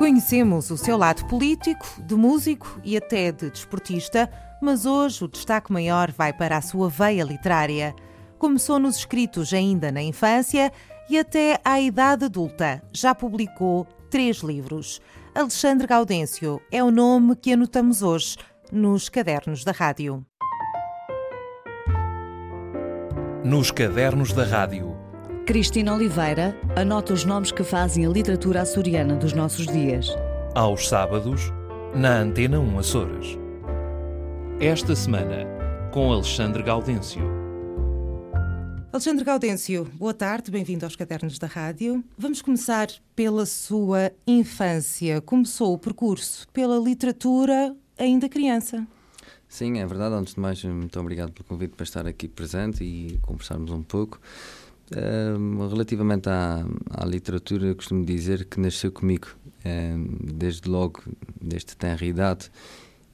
Conhecemos o seu lado político, de músico e até de desportista, mas hoje o destaque maior vai para a sua veia literária. Começou nos escritos ainda na infância e até à idade adulta já publicou três livros. Alexandre Gaudêncio é o nome que anotamos hoje nos cadernos da rádio. Nos cadernos da rádio. Cristina Oliveira anota os nomes que fazem a literatura açoriana dos nossos dias. Aos sábados, na Antena 1 Açores. Esta semana, com Alexandre Gaudêncio. Alexandre Gaudêncio, boa tarde, bem-vindo aos Cadernos da Rádio. Vamos começar pela sua infância. Começou o percurso pela literatura ainda criança. Sim, é verdade. Antes de mais, muito obrigado pelo convite para estar aqui presente e conversarmos um pouco. Relativamente à, à, literatura, costumo dizer que nasceu comigo desde logo, desde tenra idade,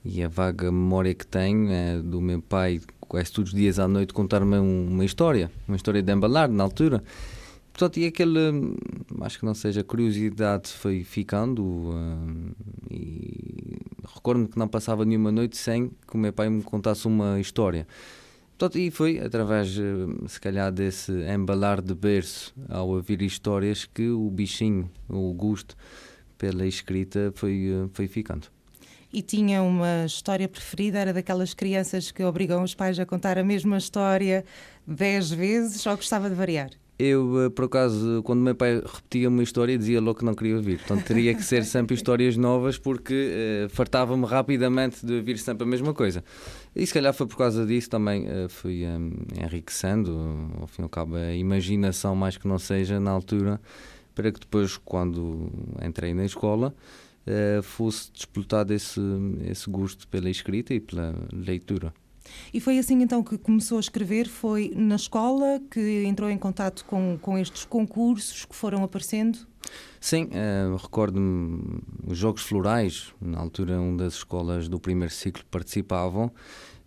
e a vaga memória que tenho é do meu pai, quase todos os dias à noite, contar-me uma história, uma história de embalar na altura. Portanto, e aquele, acho que não seja, curiosidade foi ficando e recordo-me que não passava nenhuma noite sem que o meu pai me contasse uma história. Portanto, e foi através, eh, se calhar, desse embalar de berço ao ouvir histórias que o bichinho, o gosto pela escrita foi, eh, foi ficando. E tinha uma história preferida? Era daquelas crianças que obrigam os pais a contar a mesma história dez vezes ou gostava de variar? Eu, eh, por acaso, quando meu pai repetia uma história, dizia logo que não queria ouvir. Portanto, teria que ser sempre histórias novas porque uh, fartava-me rapidamente de ouvir sempre a mesma coisa. E se calhar foi por causa disso também uh, fui um, enriquecendo, ao fim e ao cabo, a imaginação, mais que não seja, na altura, para que depois, quando entrei na escola, uh, fosse disputado esse, esse gosto pela escrita e pela leitura. E foi assim então que começou a escrever? Foi na escola que entrou em contato com, com estes concursos que foram aparecendo? Sim, uh, recordo-me os Jogos Florais, na altura, uma das escolas do primeiro ciclo participavam.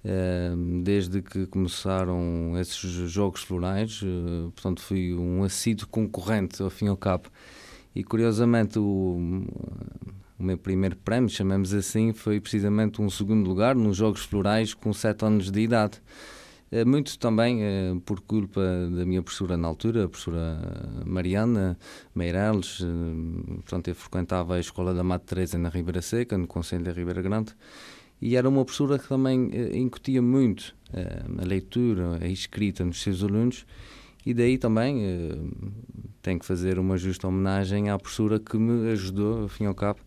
Uh, desde que começaram esses Jogos Florais, uh, portanto, fui um assíduo concorrente, ao fim e ao cabo. E curiosamente, o o meu primeiro prémio, chamamos assim, foi precisamente um segundo lugar nos Jogos Florais com 7 anos de idade. Eh, muito também eh, por culpa da minha professora na altura, a professora Mariana Meireles. Eh, portanto, eu frequentava a escola da Mata Teresa na Ribeira Seca, no Conselho da Ribeira Grande, e era uma professora que também incutia muito a leitura, a escrita nos seus alunos, e daí também tenho que fazer uma justa homenagem à professora que me ajudou, ao fim e ao cabo,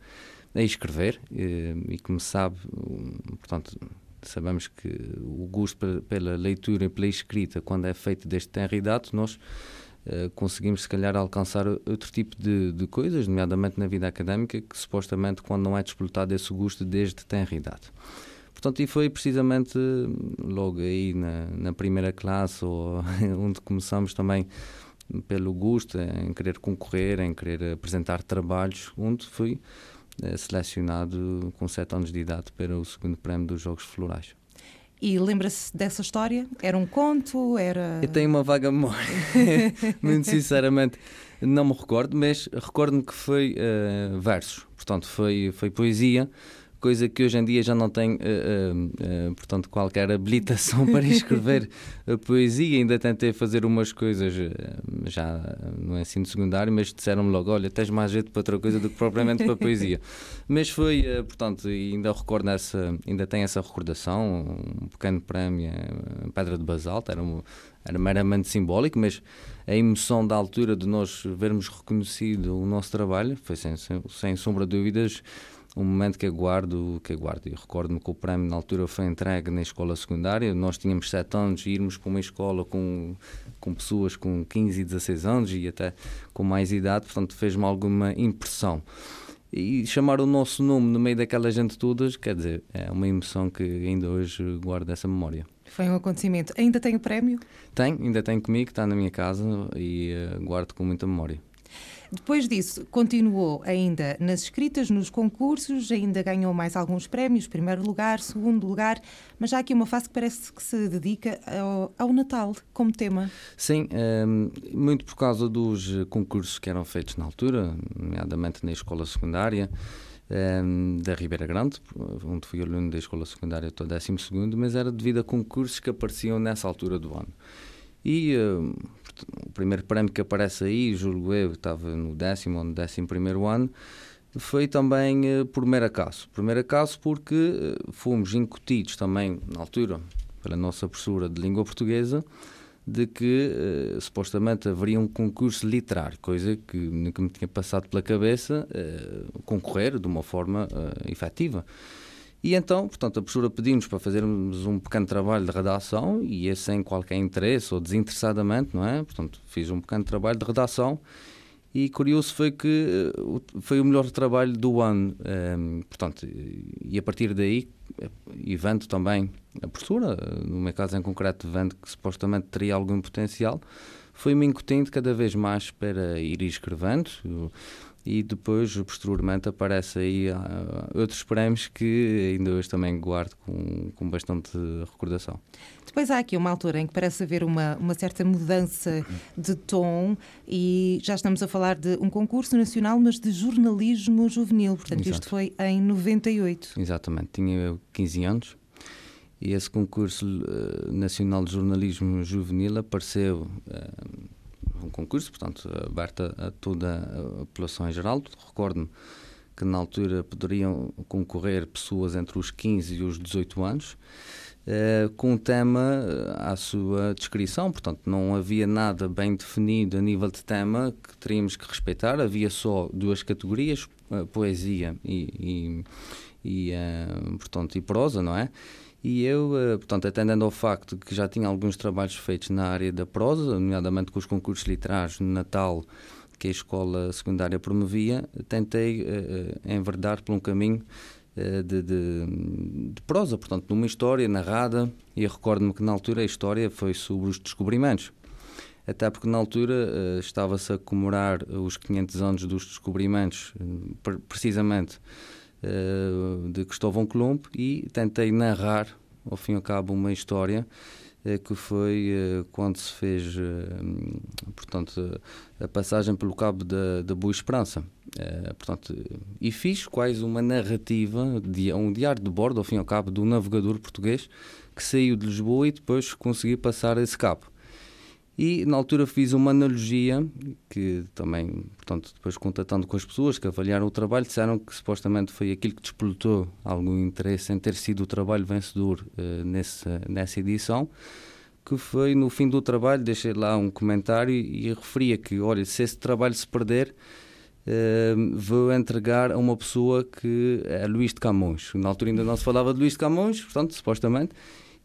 a escrever eh, e como sabe, portanto, sabemos que o gosto pela leitura e pela escrita, quando é feito desde tenra idade, nós uh, conseguimos se calhar alcançar outro tipo de, de, coisas, nomeadamente na vida académica, que supostamente quando não é disputado esse gosto desde tenra idade. Portanto, e foi precisamente logo aí na, na primeira classe, ou onde começamos também pelo gosto em querer concorrer, em querer apresentar trabalhos, onde fui eh, selecionado com 7 anos de idade para o segundo prémio dos Jogos Florais. E lembra-se dessa história? Era um conto? Era... Eu tenho uma vaga memória, muito sinceramente não me recordo, mas recordo-me que foi uh, versos, portanto foi, foi poesia coisa que hoje em dia já não tem, uh, uh, uh, portanto, qualquer habilitação para escrever poesia. Ainda tentei fazer umas coisas já no ensino secundário, mas disseram-me logo: olha, tens mais jeito para outra coisa do que propriamente para poesia. mas foi, portanto, ainda recordo essa, ainda tenho essa recordação, um pequeno prémio em Pedra de Basalto, era, um, era meramente simbólico, mas a emoção da altura de nós vermos reconhecido o nosso trabalho foi sem, sem, sem sombra de dúvidas um momento que eu guardo, que eu guardo. E recordo-me que o prémio na altura foi entregue na escola secundária. Nós tínhamos 7 anos e irmos para uma escola com, com pessoas com 15 e 16 anos e até com mais idade, portanto fez-me alguma impressão. E chamar o nosso nome no meio daquela gente todas, quer dizer, é uma emoção que ainda hoje guardo essa memória. Foi um acontecimento. Ainda tem o prémio? Tenho, ainda tenho comigo, está na minha casa e uh, guardo com muita memória. Depois disso, continuou ainda nas escritas, nos concursos, ainda ganhou mais alguns prémios, primeiro lugar, segundo lugar, mas há aqui uma fase que parece que se dedica ao, ao Natal como tema. Sim, um, muito por causa dos concursos que eram feitos na altura, nomeadamente na escola secundária. Um, da Ribeira Grande, onde fui aluno da escola secundária até o 12, mas era devido a concursos que apareciam nessa altura do ano. E uh, o primeiro prémio que aparece aí, julgo eu, estava no décimo ou no décimo primeiro ano, foi também uh, por mero acaso. Por mero acaso porque uh, fomos incutidos também, na altura, pela nossa professora de língua portuguesa, de que uh, supostamente haveria um concurso literário, coisa que nunca me tinha passado pela cabeça concorrer de uma forma efetiva. E então, portanto, a professora pediu-nos para fazermos um pequeno trabalho de redação e esse sem qualquer interesse ou desinteressadamente, não é? Portanto, fiz um pequeno trabalho de redação e curioso foi que eh, foi o melhor trabalho do ano. Um, ehm, portanto, e a partir daí, e vendo também a professora, no meu caso em concreto, vendo que supostamente teria algum potencial, foi-me incutindo cada vez mais para ir escrevendo e depois, posteriormente, aparece aí uh, outros prémios que ainda hoje também guardo com, com bastante recordação. Depois há aqui uma altura em que parece haver uma, uma certa mudança de tom e já estamos a falar de um concurso nacional, mas de jornalismo juvenil. Portanto, Exato. isto foi em 98. Exatamente. Tinha 15 anos e esse concurso uh, nacional de jornalismo juvenil apareceu... Uh, um concurso, portanto, aberto a toda a população em geral. Recordo-me que na altura poderiam concorrer pessoas entre os 15 e os 18 anos, eh, com um tema eh, à sua descrição, portanto, não havia nada bem definido a nível de tema que teríamos que respeitar, havia só duas categorias, eh, poesia e, e, e portanto, e prosa, não é? E eu, eh, portanto, atendendo ao facto que já tinha alguns trabalhos feitos na área da prosa, nomeadamente com os concursos literários no Natal que a escola secundária promovia, tentei uh, enverdar por um caminho de, de, de, prosa, portanto, numa história narrada, e recordo-me que na altura a história foi sobre os descobrimentos. Até porque na altura estava-se a comemorar os 500 anos dos descobrimentos, precisamente de Cristóvão Colombo e tentei narrar, ao fim e ao cabo, uma história uh, que foi uh, quando se fez, portanto, a passagem pelo cabo da, da Boa Esperança. portanto, e fiz quase uma narrativa, um diário de bordo, ao fim e ao cabo, do navegador português que saiu de Lisboa e depois conseguiu passar esse cabo. E na altura fiz uma analogia que também, portanto, depois contatando com as pessoas que avaliaram o trabalho, disseram que supostamente foi aquilo que despoltou algum interesse em ter sido o trabalho vencedor uh, nessa, nessa edição, que foi no fim do trabalho, deixei lá um comentário e, e referia que, olha, se esse trabalho se perder, uh, vou entregar a uma pessoa que é Luís de Camões. Na altura ainda não se falava de Luís de Camões, portanto, supostamente,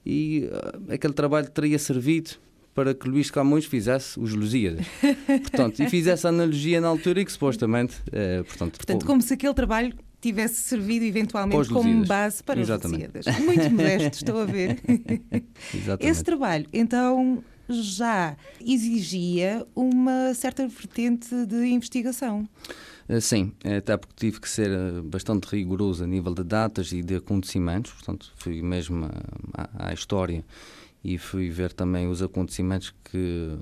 e uh, aquele trabalho teria servido para que Luís Camões fizesse os Lusíadas. portanto, e fizesse a analogia na altura e que supostamente. É, portanto, portanto como se aquele trabalho tivesse servido eventualmente como base para Exatamente. os Lusíadas. Muito modesto, estou a ver. Exatamente. Esse trabalho, então, já exigia uma certa vertente de investigação. Eh, sim, até porque tive que ser eh, bastante rigoroso a nível de datas e de acontecimentos, portanto, fui mesmo à, à história e fui ver também os acontecimentos que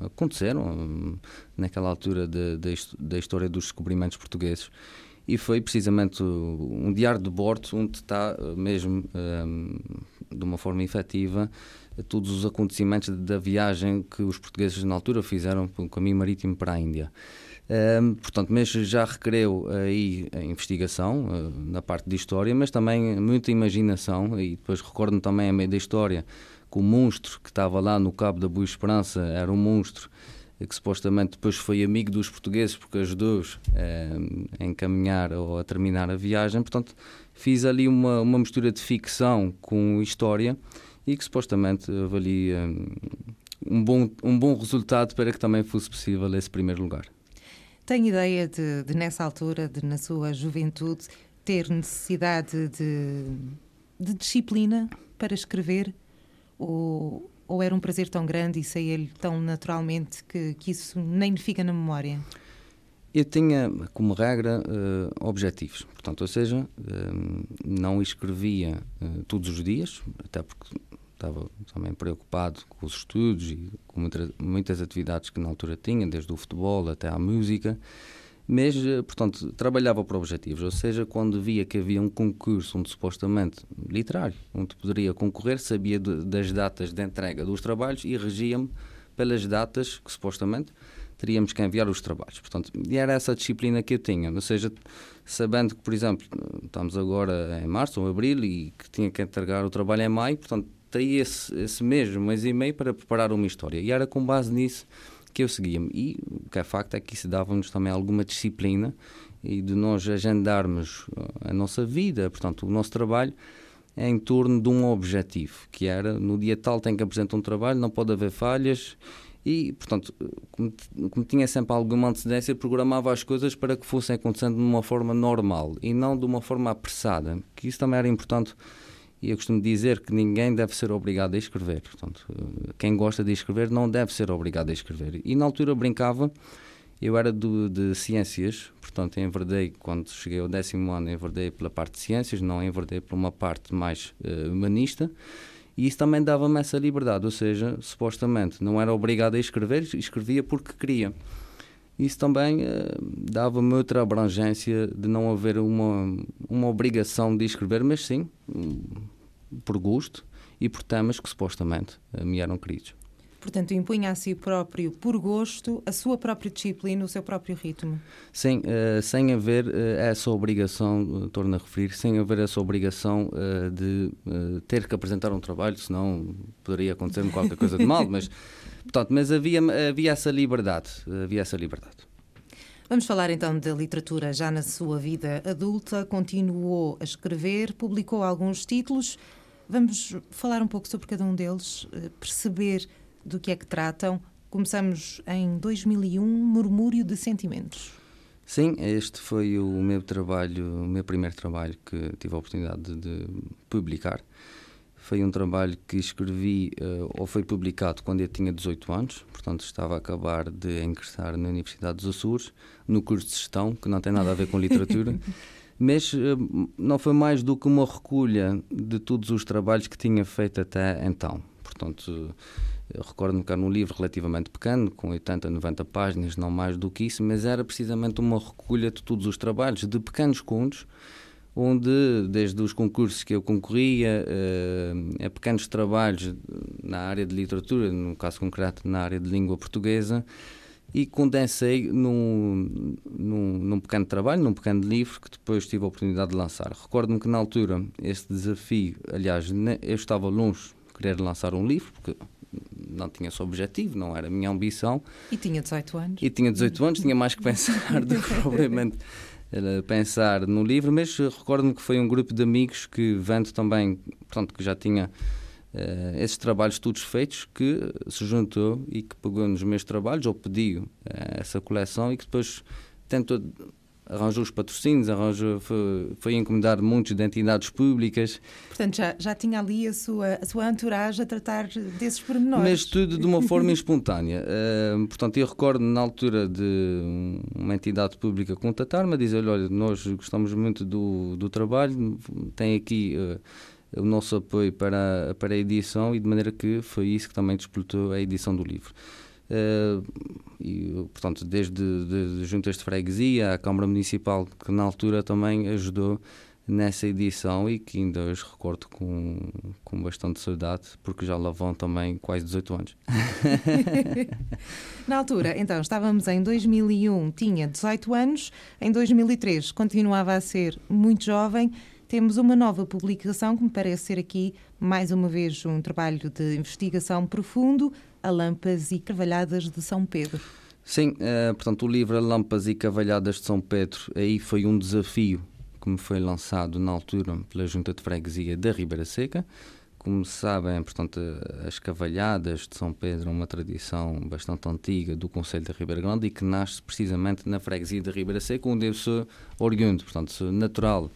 aconteceram hum, naquela altura da história dos descobrimentos portugueses. E foi precisamente um diário de bordo onde está eh, mesmo um, de uma forma efetiva todos os acontecimentos da viagem que os portugueses na altura fizeram pelo caminho marítimo para a Índia. Um, portanto, mas já requereu aí a investigação uh, na parte de história, mas também muita imaginação e depois recordo-me também a meio da história que o monstro que estava lá no Cabo da Boa Esperança era um monstro que supostamente depois foi amigo dos portugueses porque ajudou-os eh, a encaminhar ou a terminar a viagem. Portanto, fiz ali uma, uma mistura de ficção com história e que supostamente avalia um bom, um bom resultado para que também fosse possível esse primeiro lugar. Tem ideia de, de nessa altura, de, na sua juventude, ter necessidade de, de disciplina para escrever? Ou, ou era um prazer tão grande e saía-lhe tão naturalmente que, que isso nem lhe fica na memória? Eu tinha como regra uh, objetivos, portanto, ou seja, uh, não escrevia uh, todos os dias, até porque estava também preocupado com os estudos e com muitas, muitas atividades que na altura tinha, desde o futebol até à música, mas, portanto, trabalhava por objetivos, ou seja, quando via que havia um concurso onde supostamente literário, onde poderia concorrer, sabia de, das datas de entrega dos trabalhos e regia-me pelas datas que supostamente teríamos que enviar os trabalhos. Portanto, era essa disciplina que eu tinha, ou seja, sabendo que, por exemplo, estamos agora em março ou abril e que tinha que entregar o trabalho em maio, portanto, teria esse, esse mês, mês e meio para preparar uma história. E era com base nisso que eu seguia-me. E o que é facto é que isso dava-nos também alguma disciplina e de nós agendarmos a nossa vida, portanto, o nosso trabalho em torno de um objetivo, que era no dia tal tem que apresentar um trabalho, não pode haver falhas e, portanto, como, como, tinha sempre alguma antecedência, programava as coisas para que fossem acontecendo de uma forma normal e não de uma forma apressada, que isso também era importante. E eu costumo dizer que ninguém deve ser obrigado a escrever. Portanto, quem gosta de escrever não deve ser obrigado a escrever. E na altura brincava, eu era do, de ciências, portanto, enverdei, quando cheguei ao décimo ano, enverdei pela parte de ciências, não enverdei por uma parte mais uh, humanista. E isso também dava-me essa liberdade, ou seja, supostamente não era obrigado a escrever, escrevia porque queria. Isso também uh, dava-me outra abrangência de não haver uma, uma obrigação de escrever, mas sim um, por gosto e por temas que supostamente uh, me eram queridos. Portanto, impunha a si próprio, por gosto, a sua própria disciplina, o seu próprio ritmo. Sim, uh, sem haver essa obrigação, torno a referir, sem haver essa obrigação de ter que apresentar um trabalho, senão poderia acontecer-me qualquer coisa de mal, mas, portanto, mas havia, havia essa liberdade, havia essa liberdade. Vamos falar então da literatura já na sua vida adulta, continuou a escrever, publicou alguns títulos, vamos falar um pouco sobre cada um deles, perceber do que é que tratam. Começamos em 2001, Murmúrio de Sentimentos. Sim, este foi o meu trabalho, o meu primeiro trabalho que tive a oportunidade de, de publicar. Foi um trabalho que escrevi uh, ou foi publicado quando eu tinha 18 anos, portanto estava a acabar de ingressar na Universidade dos Açores, no curso de gestão, que não tem nada a ver com literatura. mas uh, não foi mais do que uma recolha de todos os trabalhos que tinha feito até então. Portanto, Recordo-me que era um livro relativamente pequeno, com 80, 90 páginas, não mais do que isso, mas era precisamente uma recolha de todos os trabalhos, de pequenos contos, onde, desde os concursos que eu concorria, uh, a pequenos trabalhos na área de literatura, no caso concreto na área de língua portuguesa, e condensei num, num, num, pequeno trabalho, num pequeno livro que depois tive a oportunidade de lançar. Recordo-me que na altura esse desafio, aliás, eu estava longe de querer lançar um livro, porque não tinha esse objetivo, não era a minha ambição. E tinha 18 anos. E tinha 18 anos, tinha mais que pensar do que propriamente pensar no livro, mas recordo-me que foi um grupo de amigos que, vendo também, portanto, que já tinha uh, esses trabalhos todos feitos, que se juntou e que pegou nos meus trabalhos, ou pediu uh, essa coleção e que depois tentou arranjou os patrocínios, arranjou, foi, foi encomendar muitos de entidades públicas. Portanto, já, já tinha ali a sua, a sua entourage a tratar desses pormenores. Mas tudo de uma forma espontânea. Uh, portanto, eu recordo na altura de uma entidade pública contatar-me a dizer, olha, nós gostamos muito do, do trabalho, tem aqui... Uh, o nosso apoio para, para a edição e de maneira que foi isso que também disputou a edição do livro. Uh, e, portanto, desde de, de juntas de freguesia, a Câmara Municipal, que na altura também ajudou nessa edição e que ainda hoje recordo com, com bastante saudade, porque já lá vão também quase 18 anos. Na altura, então, estávamos em 2001, tinha 18 anos, em 2003 continuava a ser muito jovem. Temos uma nova publicação que me parece ser aqui, mais uma vez, um trabalho de investigação profundo, a Lampas e Carvalhadas de São Pedro. Sim, uh, portanto, o livro Lampas e Cavalhadas de São Pedro, aí foi um desafio que me foi lançado na altura pela Junta de Freguesia da Ribeira Seca. Como sabem, portanto, as cavalhadas de São Pedro é uma tradição bastante antiga do Conselho da Ribeira Grande e que nasce precisamente na freguesia da Ribeira Seca, onde eu sou oriundo, portanto, sou natural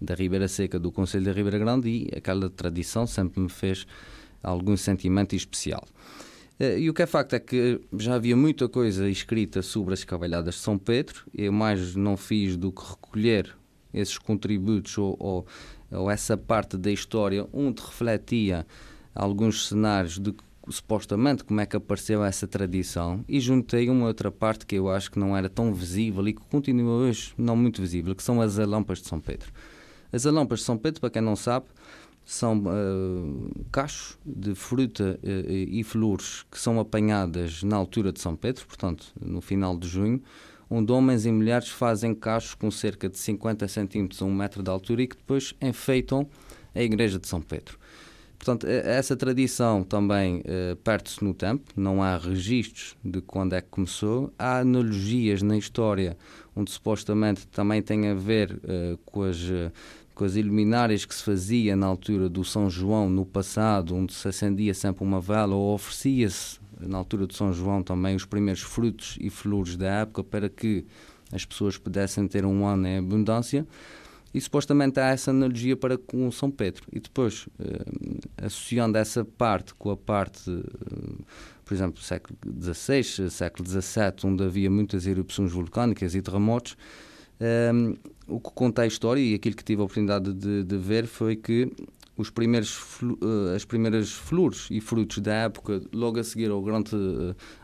da Ribeira Seca do Conselho da Ribeira Grande e aquela tradição sempre me fez algum sentimento especial. Eh, e o que é facto é que já havia muita coisa escrita sobre as cavalhadas de São Pedro. Eu mais não fiz do que recolher esses contributos ou, ou, ou essa parte da história onde refletia alguns cenários de supostamente como é que apareceu essa tradição e juntei uma outra parte que eu acho que não era tão visível e que continua hoje não muito visível, que são as alampas de São Pedro. As alampas de São Pedro, para quem não sabe, são uh, cachos de fruta uh, e flores que são apanhadas na altura de São Pedro, portanto, no final de junho, onde homens e mulheres fazem cachos com cerca de 50 centímetros a um metro de altura e que depois enfeitam a igreja de São Pedro. Portanto, essa tradição também uh, perde-se no tempo, não há registros de quando é que começou. Há analogias na história onde supostamente também tem a ver uh, com, as, uh, com as iluminárias que se fazia na altura do São João no passado, onde se acendia sempre uma vela ou oferecia-se na altura do São João também os primeiros frutos e flores da época para que as pessoas pudessem ter um ano em abundância. E supostamente há essa analogia para com São Pedro. E depois, eh, associando essa parte com a parte, eh, por exemplo, século XVI, século XVII, onde havia muitas erupções vulcânicas e terremotos, eh, o que conta a história e aquilo que tive a oportunidade de, de ver foi que os primeiros, as primeiras flores e frutos da época, logo a seguir ao grande,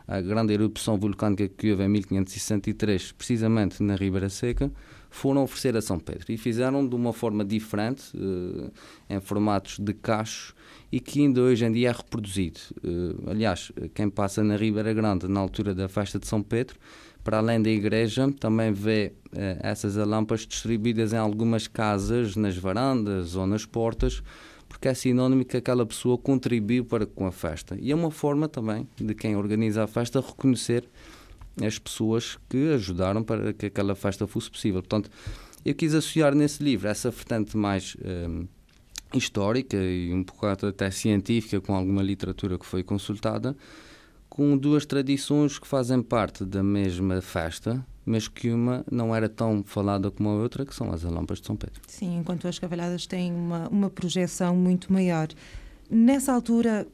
à grande erupção vulcânica que houve em 1563, precisamente na Ribeira Seca, foram oferecer a São Pedro e fizeram de uma forma diferente, uh, em formatos de cachos e que ainda hoje em dia é reproduzido. Aliás, quem passa na Ribeira Grande na altura da festa de São Pedro, para além da igreja, também vê uh, essas lâmpadas distribuídas em algumas casas, nas varandas ou nas portas, porque é sinónimo que aquela pessoa contribuiu para com a festa. E é uma forma também de quem organiza a festa reconhecer as pessoas que ajudaram para que aquela festa fosse possível. Portanto, eu quis associar nesse livro essa vertente mais um, histórica e um pouco até científica, com alguma literatura que foi consultada, com duas tradições que fazem parte da mesma festa, mas que uma não era tão falada como a outra, que são as alampas de São Pedro. Sim, enquanto as cavalhadas têm uma, uma projeção muito maior. Nessa altura,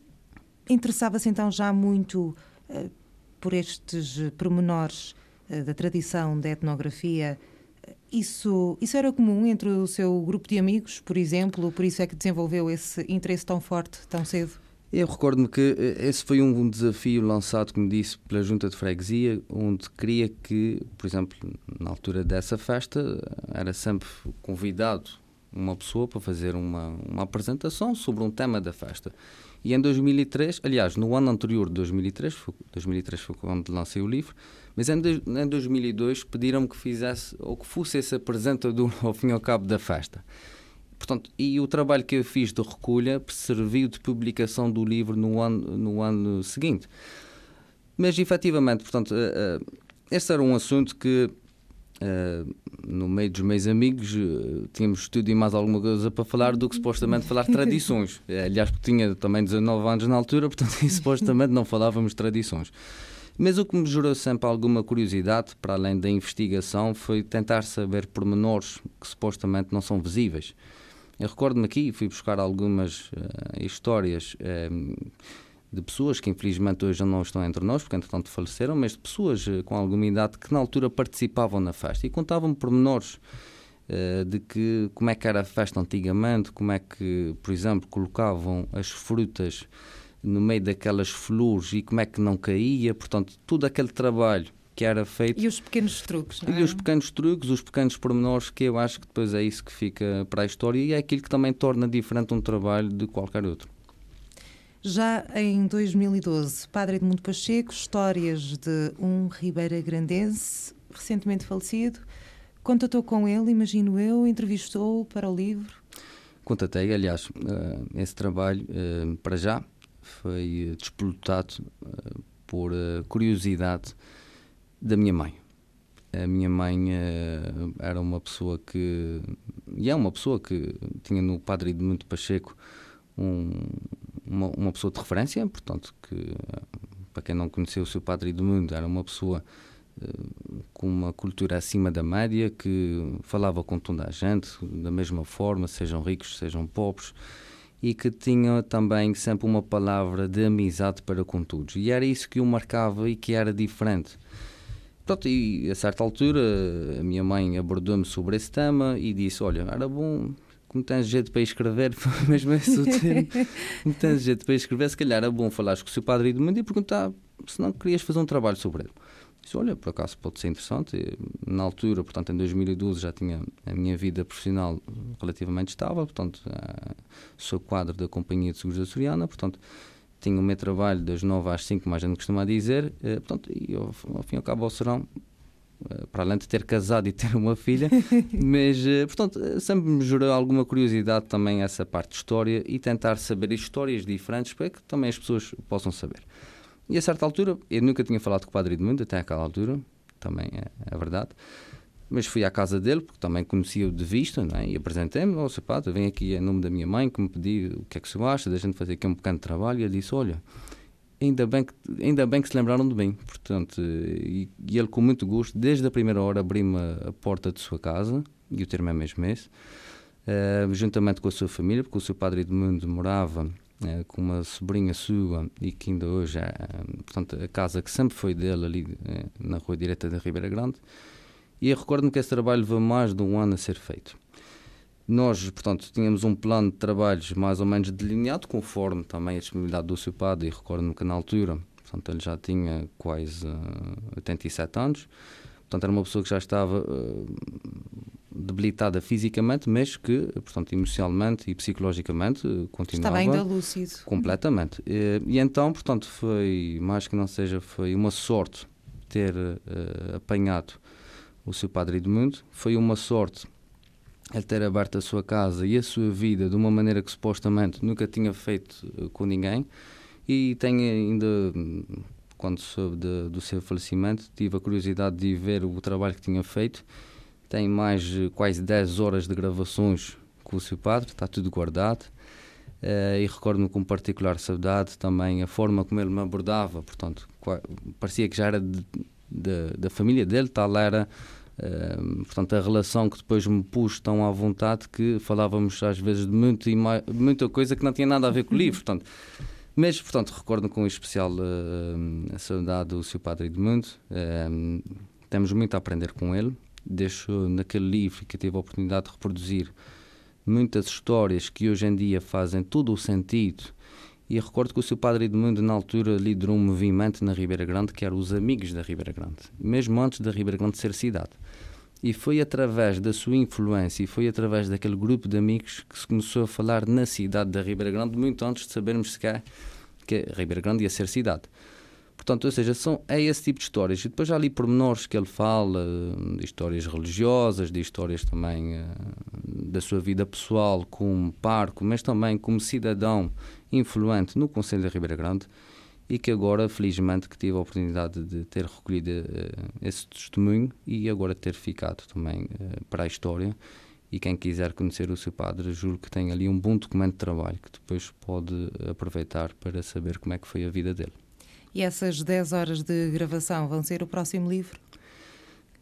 interessava-se então já muito uh, por estes pormenores uh, da tradição da etnografia, isso, isso era comum entre o seu grupo de amigos, por exemplo? Por isso é que desenvolveu esse interesse tão forte, tão cedo? Eu recordo-me que eh, esse foi um desafio lançado, como disse, pela Junta de Freguesia, onde queria que, por exemplo, na altura dessa festa, era sempre convidado uma pessoa para fazer uma, uma apresentação sobre um tema da festa. E em 2003, aliás, no ano anterior de 2003, foi, 2003 foi quando lancei o livro, mas em, em 2002 pediram-me que fizesse, ou que fosse esse apresentador ao fim e ao cabo da festa. Portanto, e o trabalho que eu fiz de recolha serviu de publicação do livro no ano, no ano seguinte. Mas, efetivamente, portanto, uh, uh, esse era um assunto que Uh, no meio dos meus amigos, tínhamos tudo e mais alguma coisa para falar do que supostamente falar tradições. Aliás, porque tinha também 19 anos na altura, portanto, e, supostamente não falávamos tradições. Mas o que me gerou sempre alguma curiosidade, para além da investigação, foi tentar saber pormenores que supostamente não são visíveis. Eu recordo-me aqui, fui buscar algumas histórias de pessoas que infelizmente hoje não estão entre nós, porque entretanto faleceram, mas de pessoas eh, com alguma idade que na altura participavam na festa e contavam-me pormenores uh, de que como é que era a festa antigamente, como é que, por exemplo, colocavam as frutas no meio daquelas flores e como é que não caía, portanto, todo aquele trabalho que era feito. E os pequenos truques, não é? E os pequenos truques, os pequenos pormenores, que eu acho que depois é isso que fica para a história e é aquilo que também torna diferente um trabalho de qualquer outro. Já em 2012, Padre Edmundo Pacheco, histórias de um Ribeira Grandense, recentemente falecido, contatou com ele, imagino eu, entrevistou para o livro? Contatei, aliás, eh, esse trabalho, eh, para já, foi despolutado eh, por curiosidade da minha mãe. A minha mãe era uma pessoa que, e é uma pessoa que tinha no Padre Edmundo Pacheco um, uma, uma pessoa de referência, portanto, que para quem não conheceu o seu padre do mundo, era uma pessoa uh, com uma cultura acima da média, que falava com toda a gente, da mesma forma, sejam ricos, sejam pobres, e que tinha também sempre uma palavra de amizade para com todos. E era isso que o marcava e que era diferente. Pronto, e a certa altura a minha mãe abordou-me sobre esse tema e disse: Olha, era bom, como tens jeito para escrever, mesmo esse o termo, como tens jeito para escrever, se calhar era bom falares com o seu padre Edmundo e perguntar se não querias fazer um trabalho sobre ele. Disse, olha, por acaso pode ser interessante. Na altura, portanto, em 2012 já tinha a minha vida profissional relativamente estável, portanto, uh, sou quadro da Companhia de Seguros Açoriana, portanto, tinha o meu trabalho das 9 às 5, mais a gente costuma dizer, uh, portanto, e ao, ao fim e ao cabo ao serão, uh, para além de ter casado e ter uma filha, mas, portanto, sempre me gerou alguma curiosidade também essa parte de história e tentar saber histórias diferentes para que também as pessoas possam saber. E a certa altura, eu nunca tinha falado com o Padre Edmundo, até aquela altura, também é, é verdade, mas fui à casa dele, porque também conhecia-o de vista, não é? e apresentei-me, oh, Padre, vem aqui em nome da minha mãe, que me pediu o que é que você acha, gente fazer aqui um pequeno trabalho, e ele disse, olha, ainda bem que, ainda bem que se lembraram de mim, portanto, e, e ele com muito gosto, desde a primeira hora abriu-me a porta de sua casa, e o termo é mesmo esse, uh, juntamente com a sua família, porque o seu Padre Edmundo morava é, com uma sobrinha sua e que ainda hoje é, portanto, a casa que sempre foi dele ali é, na rua direita da Ribeira Grande. E eu recordo-me que esse trabalho levou mais de um ano a ser feito. Nós, portanto, tínhamos um plano de trabalhos mais ou menos delineado, conforme também a disponibilidade do seu padre, e recordo-me que na altura, portanto, ele já tinha quase uh, 87 anos, portanto, era uma pessoa que já estava uh, debilitada fisicamente, mas que, portanto, emocionalmente e psicologicamente continuava... Estava ainda lúcido. Completamente. E, e, então, portanto, foi, mais que não seja, foi uma sorte ter uh, apanhado o seu padre Edmundo, foi uma sorte ele ter aberto a sua casa e a sua vida de uma maneira que supostamente nunca tinha feito uh, com ninguém. E tenho ainda quando soube de, do seu falecimento tive a curiosidade de ver o trabalho que tinha feito. Tem mais quase 10 horas de gravações com o seu padre, está tudo guardado. Uh, e recordo-me com particular saudade também a forma como ele me abordava, portanto, parecia que já era de, de, da família dele, tal era uh, portanto, a relação que depois me pus tão à vontade que falávamos às vezes de muito muita coisa que não tinha nada a ver com o livro. Portanto, mas, portanto, recordo com especial uh, a saudade do seu padre Edmundo. temos muito a aprender com ele, deixou naquele livro que tive a oportunidade de reproduzir muitas histórias que hoje em dia fazem todo o sentido. E recordo que o seu padre Edmundo, na altura, liderou um movimento na Ribeira Grande que era os Amigos da Ribeira Grande, mesmo antes da Ribeira Grande ser cidade. E foi através da sua influência e foi através daquele grupo de amigos que se começou a falar na cidade da Ribeira Grande, muito antes de sabermos sequer que a Ribeira Grande ia ser cidade. Portanto, ou seja, são, é esse tipo de histórias. E depois há ali pormenores que ele fala, de histórias religiosas, de histórias também uh, da sua vida pessoal como parco, mas também como cidadão influente no Conselho da Ribeira Grande e que agora, felizmente, que tive a oportunidade de ter recolhido uh, esse testemunho e agora ter ficado também uh, para a história. E quem quiser conhecer o seu padre, juro que tem ali um bom documento de trabalho que depois pode aproveitar para saber como é que foi a vida dele. E essas 10 horas de gravação vão ser o próximo livro?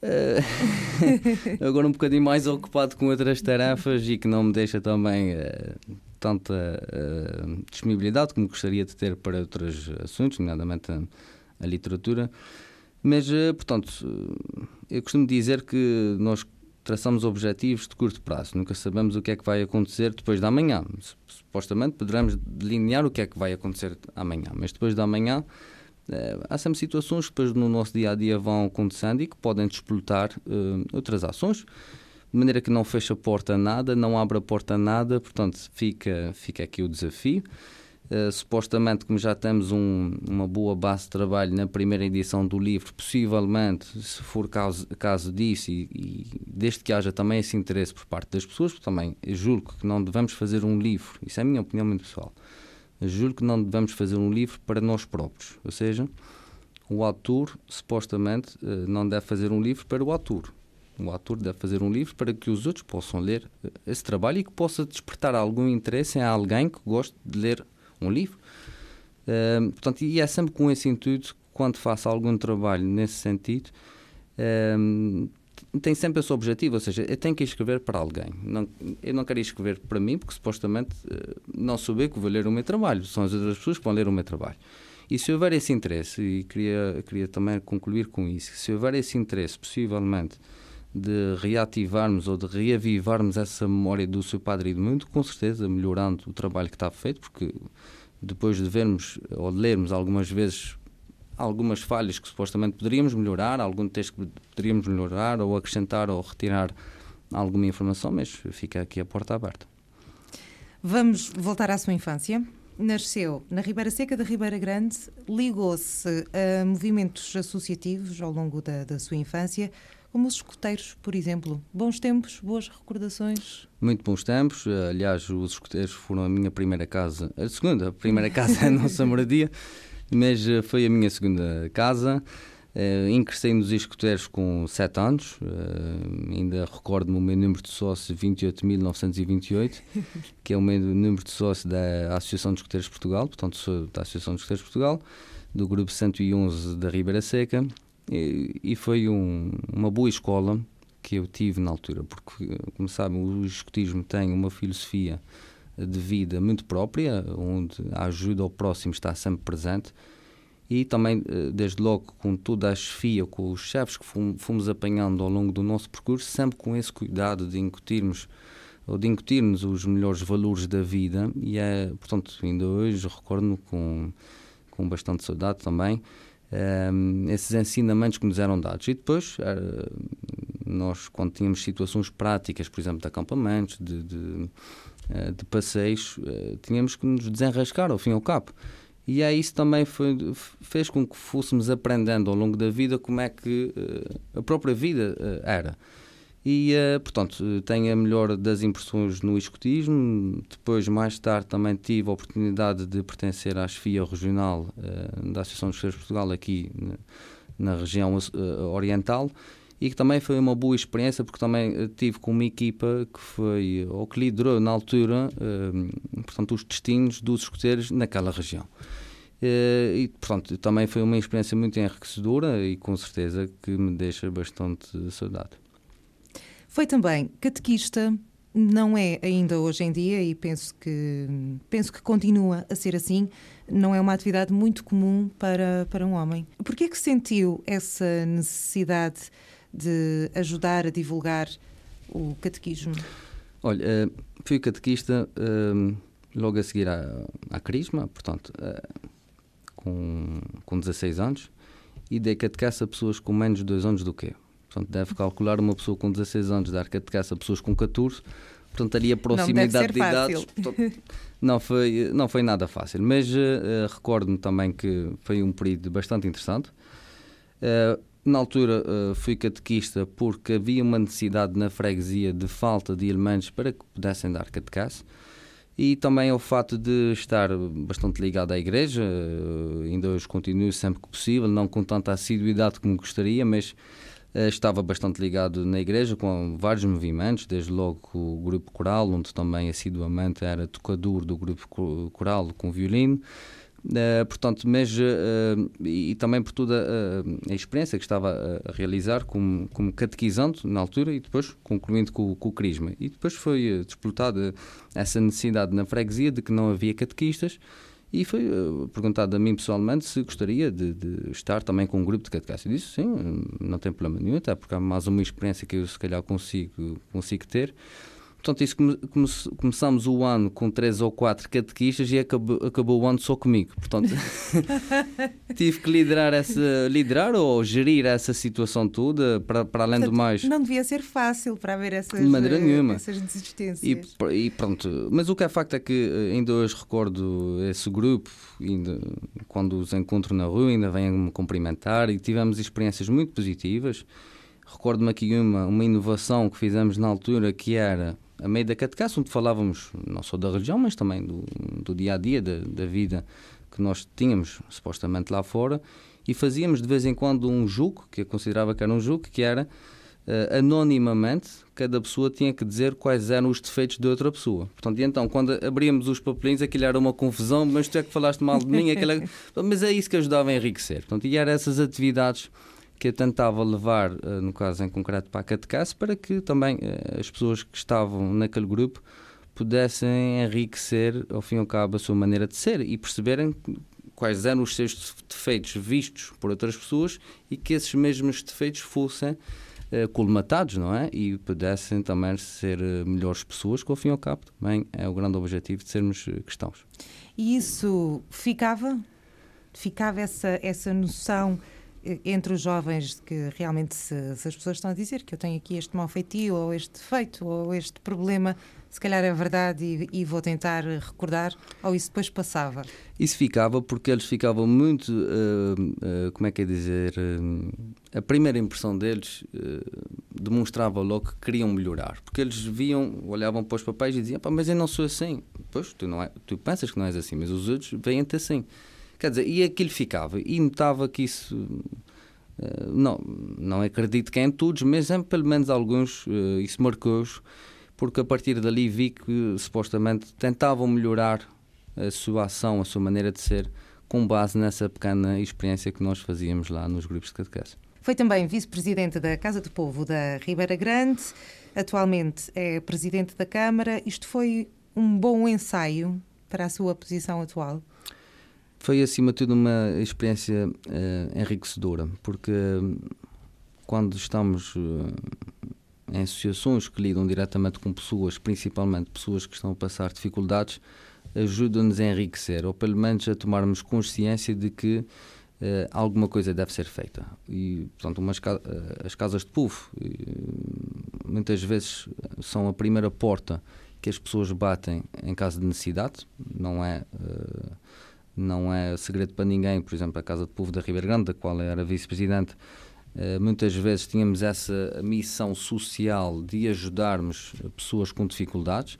Uh, agora um bocadinho mais ocupado com outras tarefas e que não me deixa também uh, tanta uh, disponibilidade como gostaria de ter para outros assuntos, nomeadamente a, a literatura. Mas, portanto, eu costumo dizer que nós traçamos objetivos de curto prazo, nunca sabemos o que é que vai acontecer depois da manhã. Supostamente poderemos delinear o que é que vai acontecer amanhã, mas depois da manhã Uh, há sempre situações que depois no nosso dia a dia vão acontecendo e que podem despoltar uh, outras ações, de maneira que não fecha a porta a nada, não abre a porta a nada, portanto fica, fica aqui o desafio. Uh, supostamente, como já temos um, uma boa base de trabalho na primeira edição do livro, possivelmente, se for caso, caso disso, e, e desde que haja também esse interesse por parte das pessoas, também julgo que não devemos fazer um livro, isso é a minha opinião muito pessoal juro que não devemos fazer um livro para nós próprios. Ou seja, o autor, supostamente, eh, não deve fazer um livro para o autor. O autor deve fazer um livro para que os outros possam ler eh, esse trabalho e que possa despertar algum interesse em alguém que goste de ler um livro. Uh, portanto, e é sempre com esse intuito, quando faço algum trabalho nesse sentido, uh, tem sempre esse objetivo, ou seja, eu tenho que escrever para alguém. Não, eu não quero escrever para mim, porque supostamente uh, não sou eu que vou ler o meu trabalho, são as outras pessoas que vão ler o meu trabalho. E se houver esse interesse, e queria, queria também concluir com isso, se houver esse interesse, possivelmente, de reativarmos ou de reavivarmos essa memória do seu Padre Edmundo, com certeza melhorando o trabalho que está feito, porque depois de vermos ou de lermos algumas vezes algumas falhas que supostamente poderíamos melhorar, algum texto que poderíamos melhorar ou acrescentar ou retirar alguma informação, mas fica aqui a porta aberta. Vamos voltar à sua infância. Nasceu na Ribeira Seca da Ribeira Grande, ligou-se a movimentos associativos ao longo da, da sua infância, como os escuteiros, por exemplo. Bons tempos, boas recordações? Muito bons tempos. Aliás, os escuteiros foram a minha primeira casa, a segunda, a primeira casa a nossa moradia, mas eh, foi a minha segunda casa. Uh, ingressei nos escuteiros com 7 anos, uh, ainda recordo-me o meu número de sócio 28.928, que é o meu número de sócio da Associação de Escuteiros de Portugal, portanto sou da Associação de Escuteiros de Portugal, do grupo 111 da Ribeira Seca, e, e foi um, uma boa escola que eu tive na altura, porque, como sabem, o escutismo tem uma filosofia de vida muito própria, onde a ajuda ao próximo está sempre presente. E também, eh, desde logo, com toda a chefia, com os chefes que fomos apanhando ao longo do nosso percurso, sempre com esse cuidado de incutirmos ou de incutirmos os melhores valores da vida. E é, portanto, ainda hoje recordo-me com, com bastante saudade também esses ensinamentos que nos eram dados. E depois, uh, nós, quando tínhamos situações práticas, por exemplo, de acampamentos, de, de, uh, de passeios, uh, tínhamos que nos desenrascar ao fim e ao cabo. E aí isso também foi, fez com que fôssemos aprendendo ao longo da vida como é que a própria vida era. E, uh, portanto, tenho a melhor das impressões no escotismo. Depois, mais tarde, também tive a oportunidade de pertencer à chefia regional da Associação dos Chefes de Portugal aqui na, na região oriental e que também foi uma boa experiência porque também tive com uma equipa que foi ou que liderou na altura portanto os destinos dos escuteiros naquela região eh, e, portanto, também foi uma experiência muito enriquecedora e com certeza que me deixa bastante saudade. Foi também catequista, não é ainda hoje em dia e penso que penso que continua a ser assim. Não é uma atividade muito comum para, para um homem. Por que é que sentiu essa necessidade de ajudar a divulgar o catequismo? Olha, eh, fui catequista eh, logo a seguir à, à Crisma, portanto, com, com 16 anos e dei catequese a pessoas com menos de 2 anos do que eu. Portanto, deve calcular uma pessoa com 16 anos dar catequese a pessoas com 14, portanto, ali a proximidade de idades. Portanto, não, foi, não foi nada fácil, mas uh, recordo-me também que foi um período bastante interessante. Uh, na altura uh, fui catequista porque havia uma necessidade na freguesia de falta de elementos para que pudessem dar catequese e também ao fato de estar bastante ligado à igreja, ainda hoje continuo sempre que possível, não com tanta assiduidade como gostaria, mas estava bastante ligado na igreja com vários movimentos, desde logo o grupo coral, onde também assiduamente era tocador do grupo coral com violino, Uh, portanto, mas uh, e também por toda a, a, experiência que estava a, realizar como, como catequizante na altura e depois concluindo com, com o Crisma. E depois foi disputada essa necessidade na freguesia de que não havia catequistas e foi uh, perguntado a mim pessoalmente se gostaria de, de, estar também com um grupo de catequistas. Eu disse sim, não tem problema nenhum, até porque há mais uma experiência que eu se calhar consigo, consigo ter. Portanto, isso come, come, começamos o ano com três ou quatro catequistas e acabou, acabou o ano só comigo. Portanto, tive que liderar essa, liderar ou gerir essa situação toda, para, para além Portanto, do mais. Não devia ser fácil para haver essas, de maneira nenhuma. essas desistências. E, e, pronto, mas o que é facto é que eh, ainda hoje recordo esse grupo, ainda, quando os encontro na rua, ainda vêm-me cumprimentar e tivemos experiências muito positivas. Recordo-me aqui uma, uma inovação que fizemos na altura que era a meio da catequese, onde falávamos não só da religião, mas também do, do dia a dia, da, da vida que nós tínhamos supostamente lá fora, e fazíamos de vez em quando um jogo, que eu considerava que era um jogo, que era uh, anonimamente, cada pessoa tinha que dizer quais eram os defeitos de outra pessoa. Portanto, e então, quando abríamos os papelinhos, aquilo era uma confusão, mas tu é que falaste mal de mim, aquela... mas é isso que ajudava a enriquecer. Portanto, e eram essas atividades que tentava levar, uh, no caso em concreto, para a catequese, para que também uh, as pessoas que estavam naquele grupo pudessem enriquecer, ao fim e ao cabo, a sua maneira de ser e perceberem quais eram os seus defeitos vistos por outras pessoas e que esses mesmos defeitos fossem uh, colmatados, não é? E pudessem também ser melhores pessoas, que ao fim e ao cabo também é o grande objetivo de sermos cristãos. E isso ficava? Ficava essa, essa noção entre os jovens que realmente se, se, as pessoas estão a dizer que eu tenho aqui este mau feitio ou este defeito ou este problema, se calhar é verdade e, e, vou tentar recordar, ou isso depois passava? Isso ficava porque eles ficavam muito, uh, uh, como é que é dizer, uh, a primeira impressão deles demonstrava logo que queriam melhorar, porque eles viam, olhavam para os papéis e diziam, mas eu não sou assim. Pois, tu, não é, tu pensas que não és assim, mas os outros veem-te assim. Quer dizer, e aquilo ficava. E notava que isso. Uh, não, não acredito que é em todos, mas em pelo menos alguns uh, isso marcou-os, porque a partir dali vi que supostamente tentavam melhorar a sua ação, a sua maneira de ser, com base nessa pequena experiência que nós fazíamos lá nos grupos de catequese. Foi também vice-presidente da Casa do Povo da Ribeira Grande, atualmente é presidente da Câmara. Isto foi um bom ensaio para a sua posição atual? Foi, acima de tudo, uma experiência uh, enriquecedora, porque uh, quando estamos uh, em associações que lidam diretamente com pessoas, principalmente pessoas que estão a passar dificuldades, ajuda-nos a enriquecer, ou pelo menos a tomarmos consciência de que alguma coisa deve ser feita. E, portanto, umas, as casas de povo muitas vezes são a primeira porta que as pessoas batem em caso de necessidade, não é não é segredo para ninguém, por exemplo, a Casa de Povo da Ribeira Grande, da qual era vice-presidente, eh, muitas vezes tínhamos essa missão social de ajudarmos pessoas com dificuldades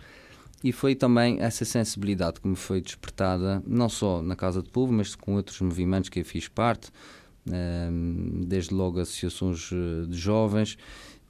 e foi também essa sensibilidade que me foi despertada, não só na Casa de Povo, mas com outros movimentos que eu fiz parte, eh, desde logo associações eh, de jovens,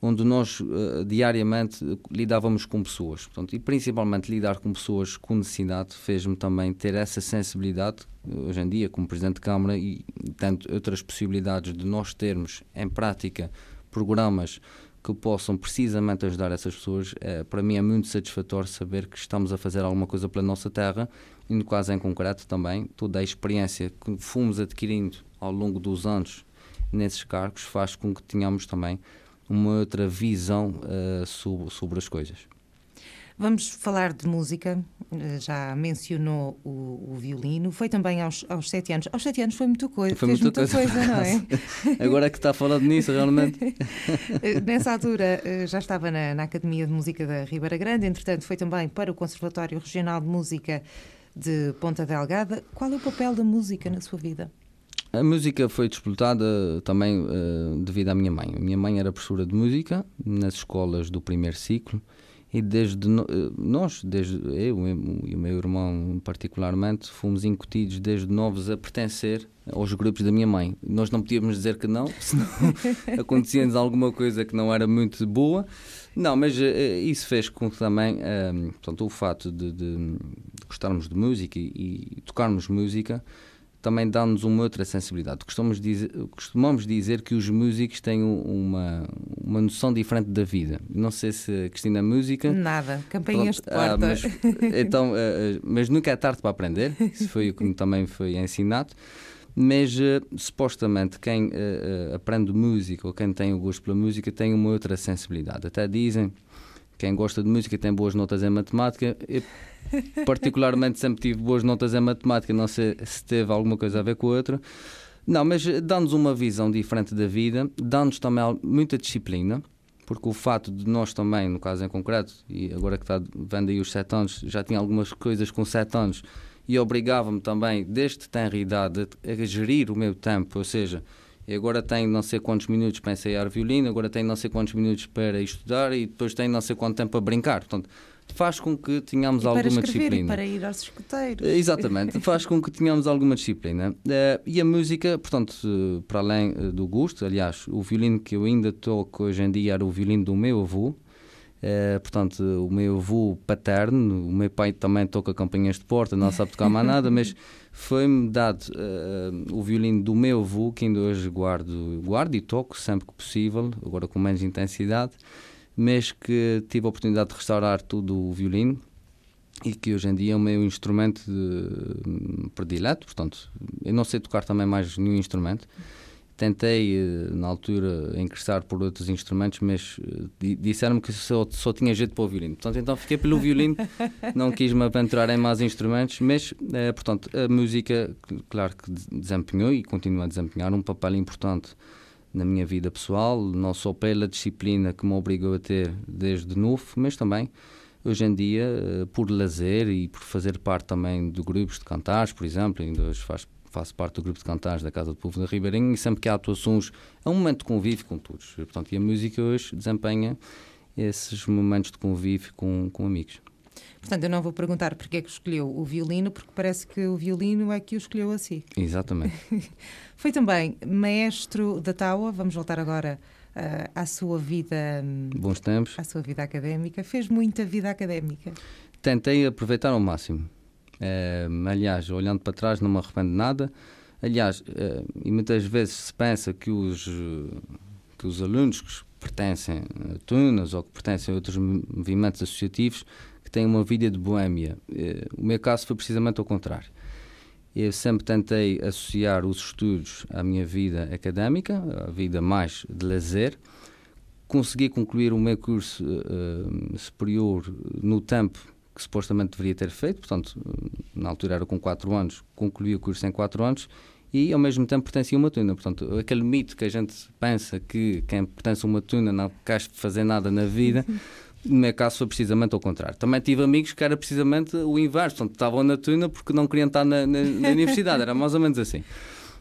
onde nós uh, diariamente lidávamos com pessoas. Portanto, e principalmente lidar com pessoas com necessidade fez-me também ter essa sensibilidade, hoje em dia, como Presidente de Câmara, e tanto outras possibilidades de nós termos em prática programas que possam precisamente ajudar essas pessoas. É, para mim é muito satisfatório saber que estamos a fazer alguma coisa pela nossa terra e, no caso em concreto, também toda a experiência que fomos adquirindo ao longo dos anos nesses cargos faz com que tenhamos também uma outra visão uh, sobre, sobre as coisas. Vamos falar de música. Eh, já mencionou o, o, violino. Foi também aos, aos sete anos. Aos sete anos foi muita coisa. Foi Fez muita, muita coisa. coisa. não é? Agora é que está falando nisso, realmente. Eh, nessa altura já estava na, na, Academia de Música da Ribeira Grande. Entretanto, foi também para o Conservatório Regional de Música de Ponta Delgada. Qual é o papel da música na sua vida? A música foi disputada também uh, devido à minha mãe. A minha mãe era professora de música nas escolas do primeiro ciclo e desde no, uh, nós, desde eu e o meu irmão particularmente, fomos incutidos desde novos a pertencer aos grupos da minha mãe. Nós não podíamos dizer que não, senão acontecia-nos alguma coisa que não era muito boa. Não, mas uh, isso fez com que também portanto, o fato de, de, de gostarmos de música e, e tocarmos música também dá-nos uma outra sensibilidade. Costumamos dizer, costumamos dizer que os músicos têm uma, uma noção diferente da vida. Não sei se Cristina música. Nada, campainhas Pronto, de porta. Ah, mas, então, uh, mas nunca é tarde para aprender, isso foi o que também foi ensinado. Mas supostamente quem aprende música ou quem tem o gosto pela música tem uma outra sensibilidade. Até dizem quem gosta de música tem boas notas em matemática. Eu, particularmente, sempre tive boas notas em matemática. Não sei se teve alguma coisa a ver com a outra. Não, mas dá-nos uma visão diferente da vida, dá-nos também muita disciplina, porque o fato de nós também, no caso em concreto, e agora que está vendo aí os sete anos, já tinha algumas coisas com sete anos e obrigava-me também, desde tenra idade, a gerir o meu tempo, ou seja, e agora tenho não sei quantos minutos para ensaiar violino, agora tenho não sei quantos minutos para estudar e depois tenho não sei quanto tempo para brincar. Portanto, faz com que tenhamos e alguma para disciplina. E para ir aos escuteiros. Exatamente, faz com que tenhamos alguma disciplina. Uh, e a música, portanto, uh, para além uh, do gosto, aliás, o violino que eu ainda toco hoje em dia era o violino do meu avô, Uh, portanto, o meu avô paterno, o meu pai também toca campanhas de porta, não sabe tocar mais nada, mas foi-me dado uh, o violino do meu avô, que ainda hoje guardo, guardo e toco sempre que possível, agora com menos intensidade, mas que tive a oportunidade de restaurar tudo o violino e que hoje em dia é o meu instrumento de, predileto, portanto, eu não sei tocar também mais nenhum instrumento, tentei eh, na altura ingressar por outros instrumentos, mas eh, disseram-me que só, só tinha jeito para o violino. Portanto, então fiquei pelo violino, não quis me aventurar em mais instrumentos, mas, é, portanto, a música, claro que desempenhou e continua a desempenhar um papel importante na minha vida pessoal, não só pela disciplina que me obrigou a ter desde novo, mas também hoje em dia por lazer e por fazer parte também de grupos de cantares, por exemplo, ainda hoje faz faço parte do grupo de cantares da Casa do Povo da Ribeirinho e sempre que há atuações é um momento de convívio com todos. Portanto, e a música hoje desempenha esses momentos de convívio com, com amigos. Portanto, eu não vou perguntar porque é que escolheu o violino, porque parece que o violino é que o escolheu assim. Exatamente. Foi também maestro da Taua, vamos voltar agora uh, à sua vida. Hum, Bons tempos. À sua vida académica. Fez muita vida académica. Tentei aproveitar ao máximo. Uh, aliás, olhando para trás, não me arrependo de nada. Aliás, uh, e muitas vezes se pensa que os, que os alunos que pertencem a Tunas ou que pertencem a outros movimentos associativos que têm uma vida de boêmia. Uh, o meu caso foi precisamente ao contrário. Eu sempre tentei associar os estudos à minha vida académica, à vida mais de lazer. Consegui concluir o meu curso superior no tempo que supostamente deveria ter feito, portanto, na altura era com 4 anos, concluí o curso em 4 anos e ao mesmo tempo pertencia a uma tuna. Portanto, aquele mito que a gente pensa que quem pertence a uma tuna não quer fazer nada na vida, no meu caso foi precisamente ao contrário. Também tive amigos que era precisamente o inverso, portanto, estavam na tuna porque não queriam estar na, na, na universidade, era mais ou menos assim.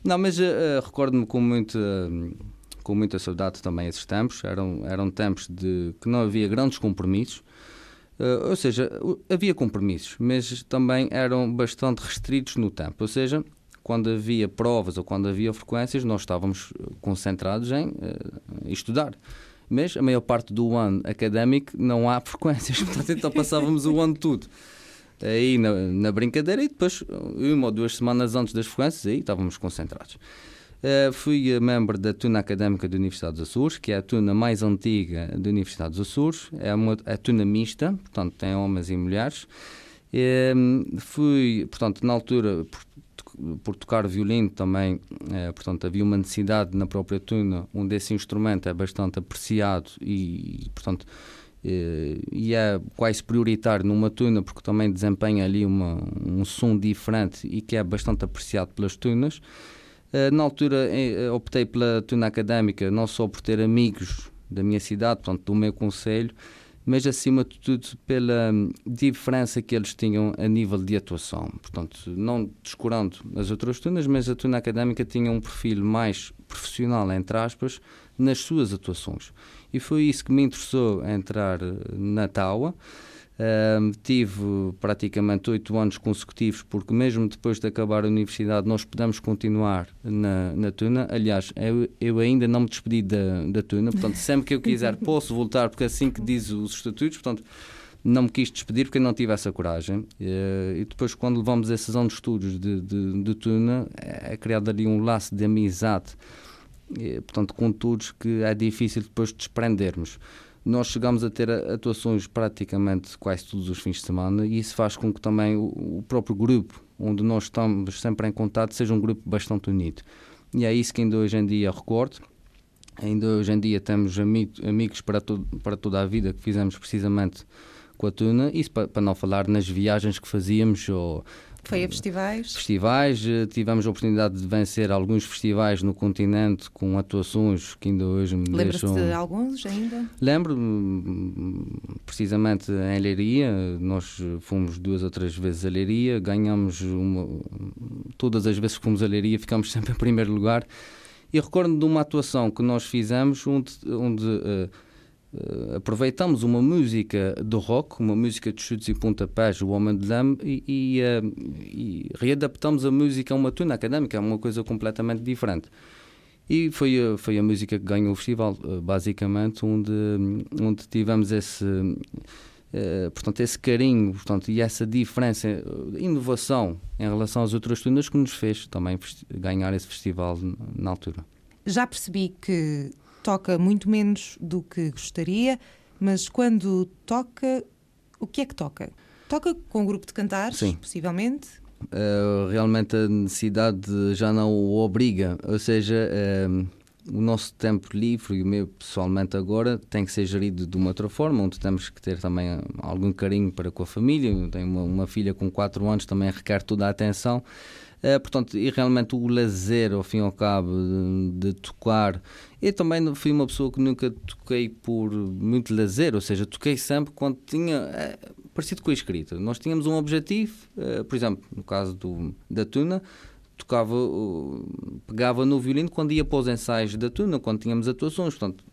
Não, mas uh, recordo-me com muita, com muita saudade também esses tempos, eram, eram tempos de que não havia grandes compromissos, Uh, ou seja, havia compromissos, mas também eram bastante restritos no tempo. Ou seja, quando havia provas ou quando havia frequências, nós estávamos concentrados em uh, estudar. Mas a maior parte do ano académico não há frequências, portanto, então passávamos o ano todo aí na, na brincadeira e depois, uma ou duas semanas antes das frequências, aí estávamos concentrados. Uh, fui membro da Tuna Académica da Universidade dos Açores, que é a tuna mais antiga da Universidade dos Açores. É uma é tuna mista, portanto tem homens e mulheres. Uh, fui, portanto, na altura, por, por tocar violino também, uh, portanto, havia uma necessidade na própria tuna, onde esse instrumento é bastante apreciado e, portanto, e é quase prioritário numa tuna porque também desempenha ali uma, um som diferente e que é bastante apreciado pelas tunas. Eh, na altura eh, optei pela tuna académica, não só por ter amigos da minha cidade, portanto, do meu conselho, mas acima de tudo pela hum, diferença que eles tinham a nível de atuação. Portanto, não descurando as outras tunas, mas a tuna académica tinha um perfil mais profissional, entre aspas, nas suas atuações. E foi isso que me interessou entrar eh, na TAUA. Uh, tive praticamente oito anos consecutivos, porque mesmo depois de acabar a universidade, nós podemos continuar na, na Tuna. Aliás, eu, eu ainda não me despedi da, da Tuna, portanto, sempre que eu quiser posso voltar, porque é assim que diz os estatutos, portanto, não me quis despedir porque não tive essa coragem. Uh, e depois, quando levamos esses anos de estudos de, de, de Tuna, é criado ali um laço de amizade, e, portanto, com todos que é difícil depois desprendermos nós chegamos a ter atuações praticamente quase todos os fins de semana e isso faz com que também o, próprio grupo onde nós estamos sempre em contato seja um grupo bastante unido. E é isso que ainda hoje em dia recordo. Ainda hoje em dia temos amigos para, todo, para toda a vida que fizemos precisamente com a Tuna, isso para, para não falar nas viagens que fazíamos ou foi a festivais? Festivais, eh, tivemos a oportunidade de vencer alguns festivais no continente com atuações que ainda hoje me Lembra-se deixam... de alguns ainda? Lembro, precisamente em Leiria, nós fomos duas ou três vezes a Leiria, ganhamos uma... todas as vezes que fomos a Leiria ficamos sempre em primeiro lugar e recordo de uma atuação que nós fizemos onde, onde uh, Uh, aproveitamos uma música do rock, uma música de chutes e pontapés, o Homem de Lame, e, e, uh, e, readaptamos a música a uma tuna académica, é uma coisa completamente diferente. E foi, a- foi a música que ganhou o festival, eh, basicamente, onde, onde tivemos esse, eh, portanto, esse carinho portanto, e essa diferença, eh, inovação em relação às outras tunas que nos fez também ganhar esse festival na altura. Já percebi que toca muito menos do que gostaria, mas quando toca, o que é que toca? Toca com um grupo de cantares, Sim. possivelmente. Uh, realmente a necessidade já não o obriga, ou seja, um, o nosso tempo livre e o meu pessoalmente agora tem que ser gerido de uma outra forma, onde temos que ter também uh, algum carinho para com a família. Eu tenho uma, uma filha com 4 anos, também requer toda a atenção. Uh, portanto, e realmente o lazer, ao fim e ao cabo, de, de tocar. Eu também fui uma pessoa que nunca toquei por muito lazer, ou seja, toquei sempre quando tinha. eh, parecido com a escrita. Nós tínhamos um objetivo, eh, por exemplo, no caso do, da Tuna, tocava, pegava no violino quando ia para os ensaios da Tuna, quando tínhamos atuações. Portanto,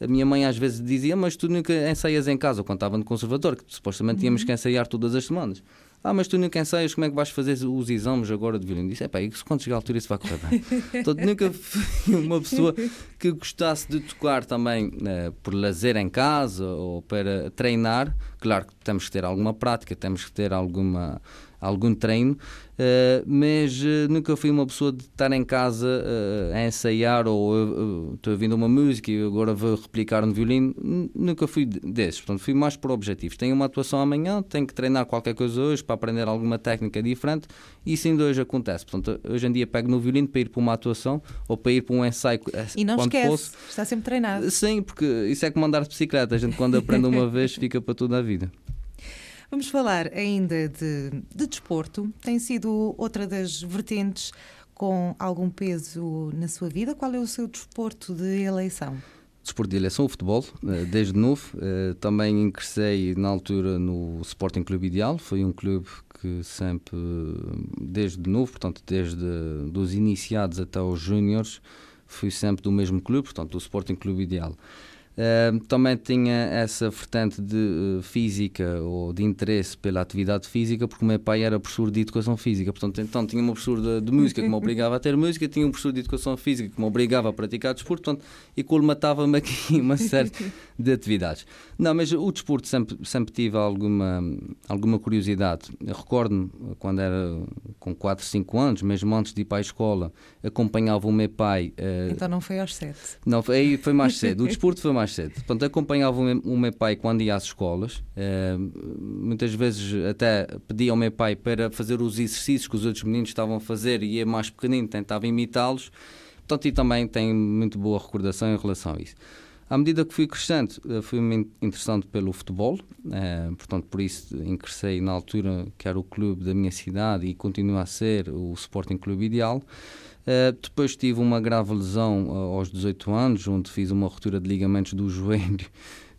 a minha mãe às vezes dizia, mas tu nunca ensaias em casa, quando estava no conservatório, que supostamente tínhamos que ensaiar todas as semanas. Ah, mas tu nunca ensaias, como é que vais fazer os exames agora de violino? Disse, é pá, e quando chegar a altura isso vai correr bem. Portanto, nunca fui uma pessoa que gostasse de tocar também eh, por lazer em casa ou para treinar. Claro que temos que ter alguma prática, temos que ter alguma, algum treino, eh, mas eh, nunca fui uma pessoa de estar em casa eh, a ensaiar ou estou ouvindo uma música e agora vou replicar no violino. Nunca fui de- desses, portanto fui mais por objetivos. Tenho uma atuação amanhã, tenho que treinar qualquer coisa hoje para aprender alguma técnica diferente e isso ainda hoje acontece. Portanto, hoje em dia pego no violino para ir para uma atuação ou para ir para um ensaio E não esquece, posso. está sempre treinado. Sim, porque isso é como andar de bicicleta. A gente, quando aprende uma vez, fica para toda a vida. Vamos falar ainda de, de desporto. Tem sido outra das vertentes com algum peso na sua vida. Qual é o seu desporto de eleição? Desporto de eleição, o futebol, eh, desde novo. Eh, Também ingressei na altura no Sporting Clube Ideal. Foi um clube que sempre, desde novo, portanto, desde dos iniciados até os júniores, fui sempre do mesmo clube, portanto, do Sporting Clube Ideal. Também tinha essa vertente de eh, física ou de interesse pela atividade física, porque o meu pai era professor de educação física, portanto, então tinha uma professor de, de música que me obrigava a ter música, tinha um professor de educação física que me obrigava a praticar desporto, portanto, e colmatava-me aqui uma série de atividades. Não, mas o desporto sempre, sempre tive alguma, alguma curiosidade. Recordo-me quando era com 4, 5 anos, mesmo antes de ir para a escola, acompanhava o meu pai. eh, Então não foi aos sete. não, foi- aí foi mais cedo. O desporto foi mais cedo. Portanto, acompanhava o meu, pai quando ia às escolas. Eh, muitas vezes até pedia ao meu pai para fazer os exercícios que os outros meninos estavam a fazer e eu, mais pequenino, tentava imitá-los. Portanto, e também tenho muito boa recordação em relação a isso. À medida que fui crescendo, eh, fui-me interessando pelo futebol, eh, portanto, por isso ingressei na altura que era o clube da minha cidade e continua a ser o Sporting Clube Ideal. Uh, depois tive uma grave lesão uh, aos 18 anos, onde fiz uma ruptura de ligamentos do joelho,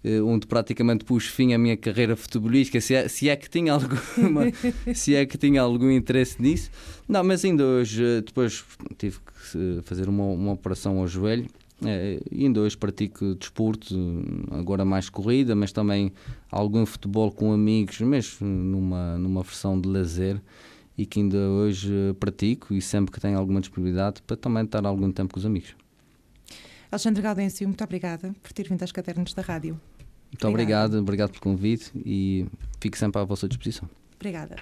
uh, onde praticamente pus fim à minha carreira futebolística, se é, se é que tinha alguma, se é que tinha algum interesse nisso. Não, mas ainda hoje, depois tive que fazer uma, uma operação ao joelho. E ainda hoje pratico desporto, agora mais corrida, mas também algum futebol com amigos, mas numa, numa versão de lazer e que ainda hoje eh, pratico e sempre que tenho alguma disponibilidade para também estar algum tempo com os amigos. Alexandre Gaudêncio, muito obrigada por ter vindo às cadernos da rádio. Muito obrigado, obrigado pelo convite e fico sempre à vossa disposição. Obrigada.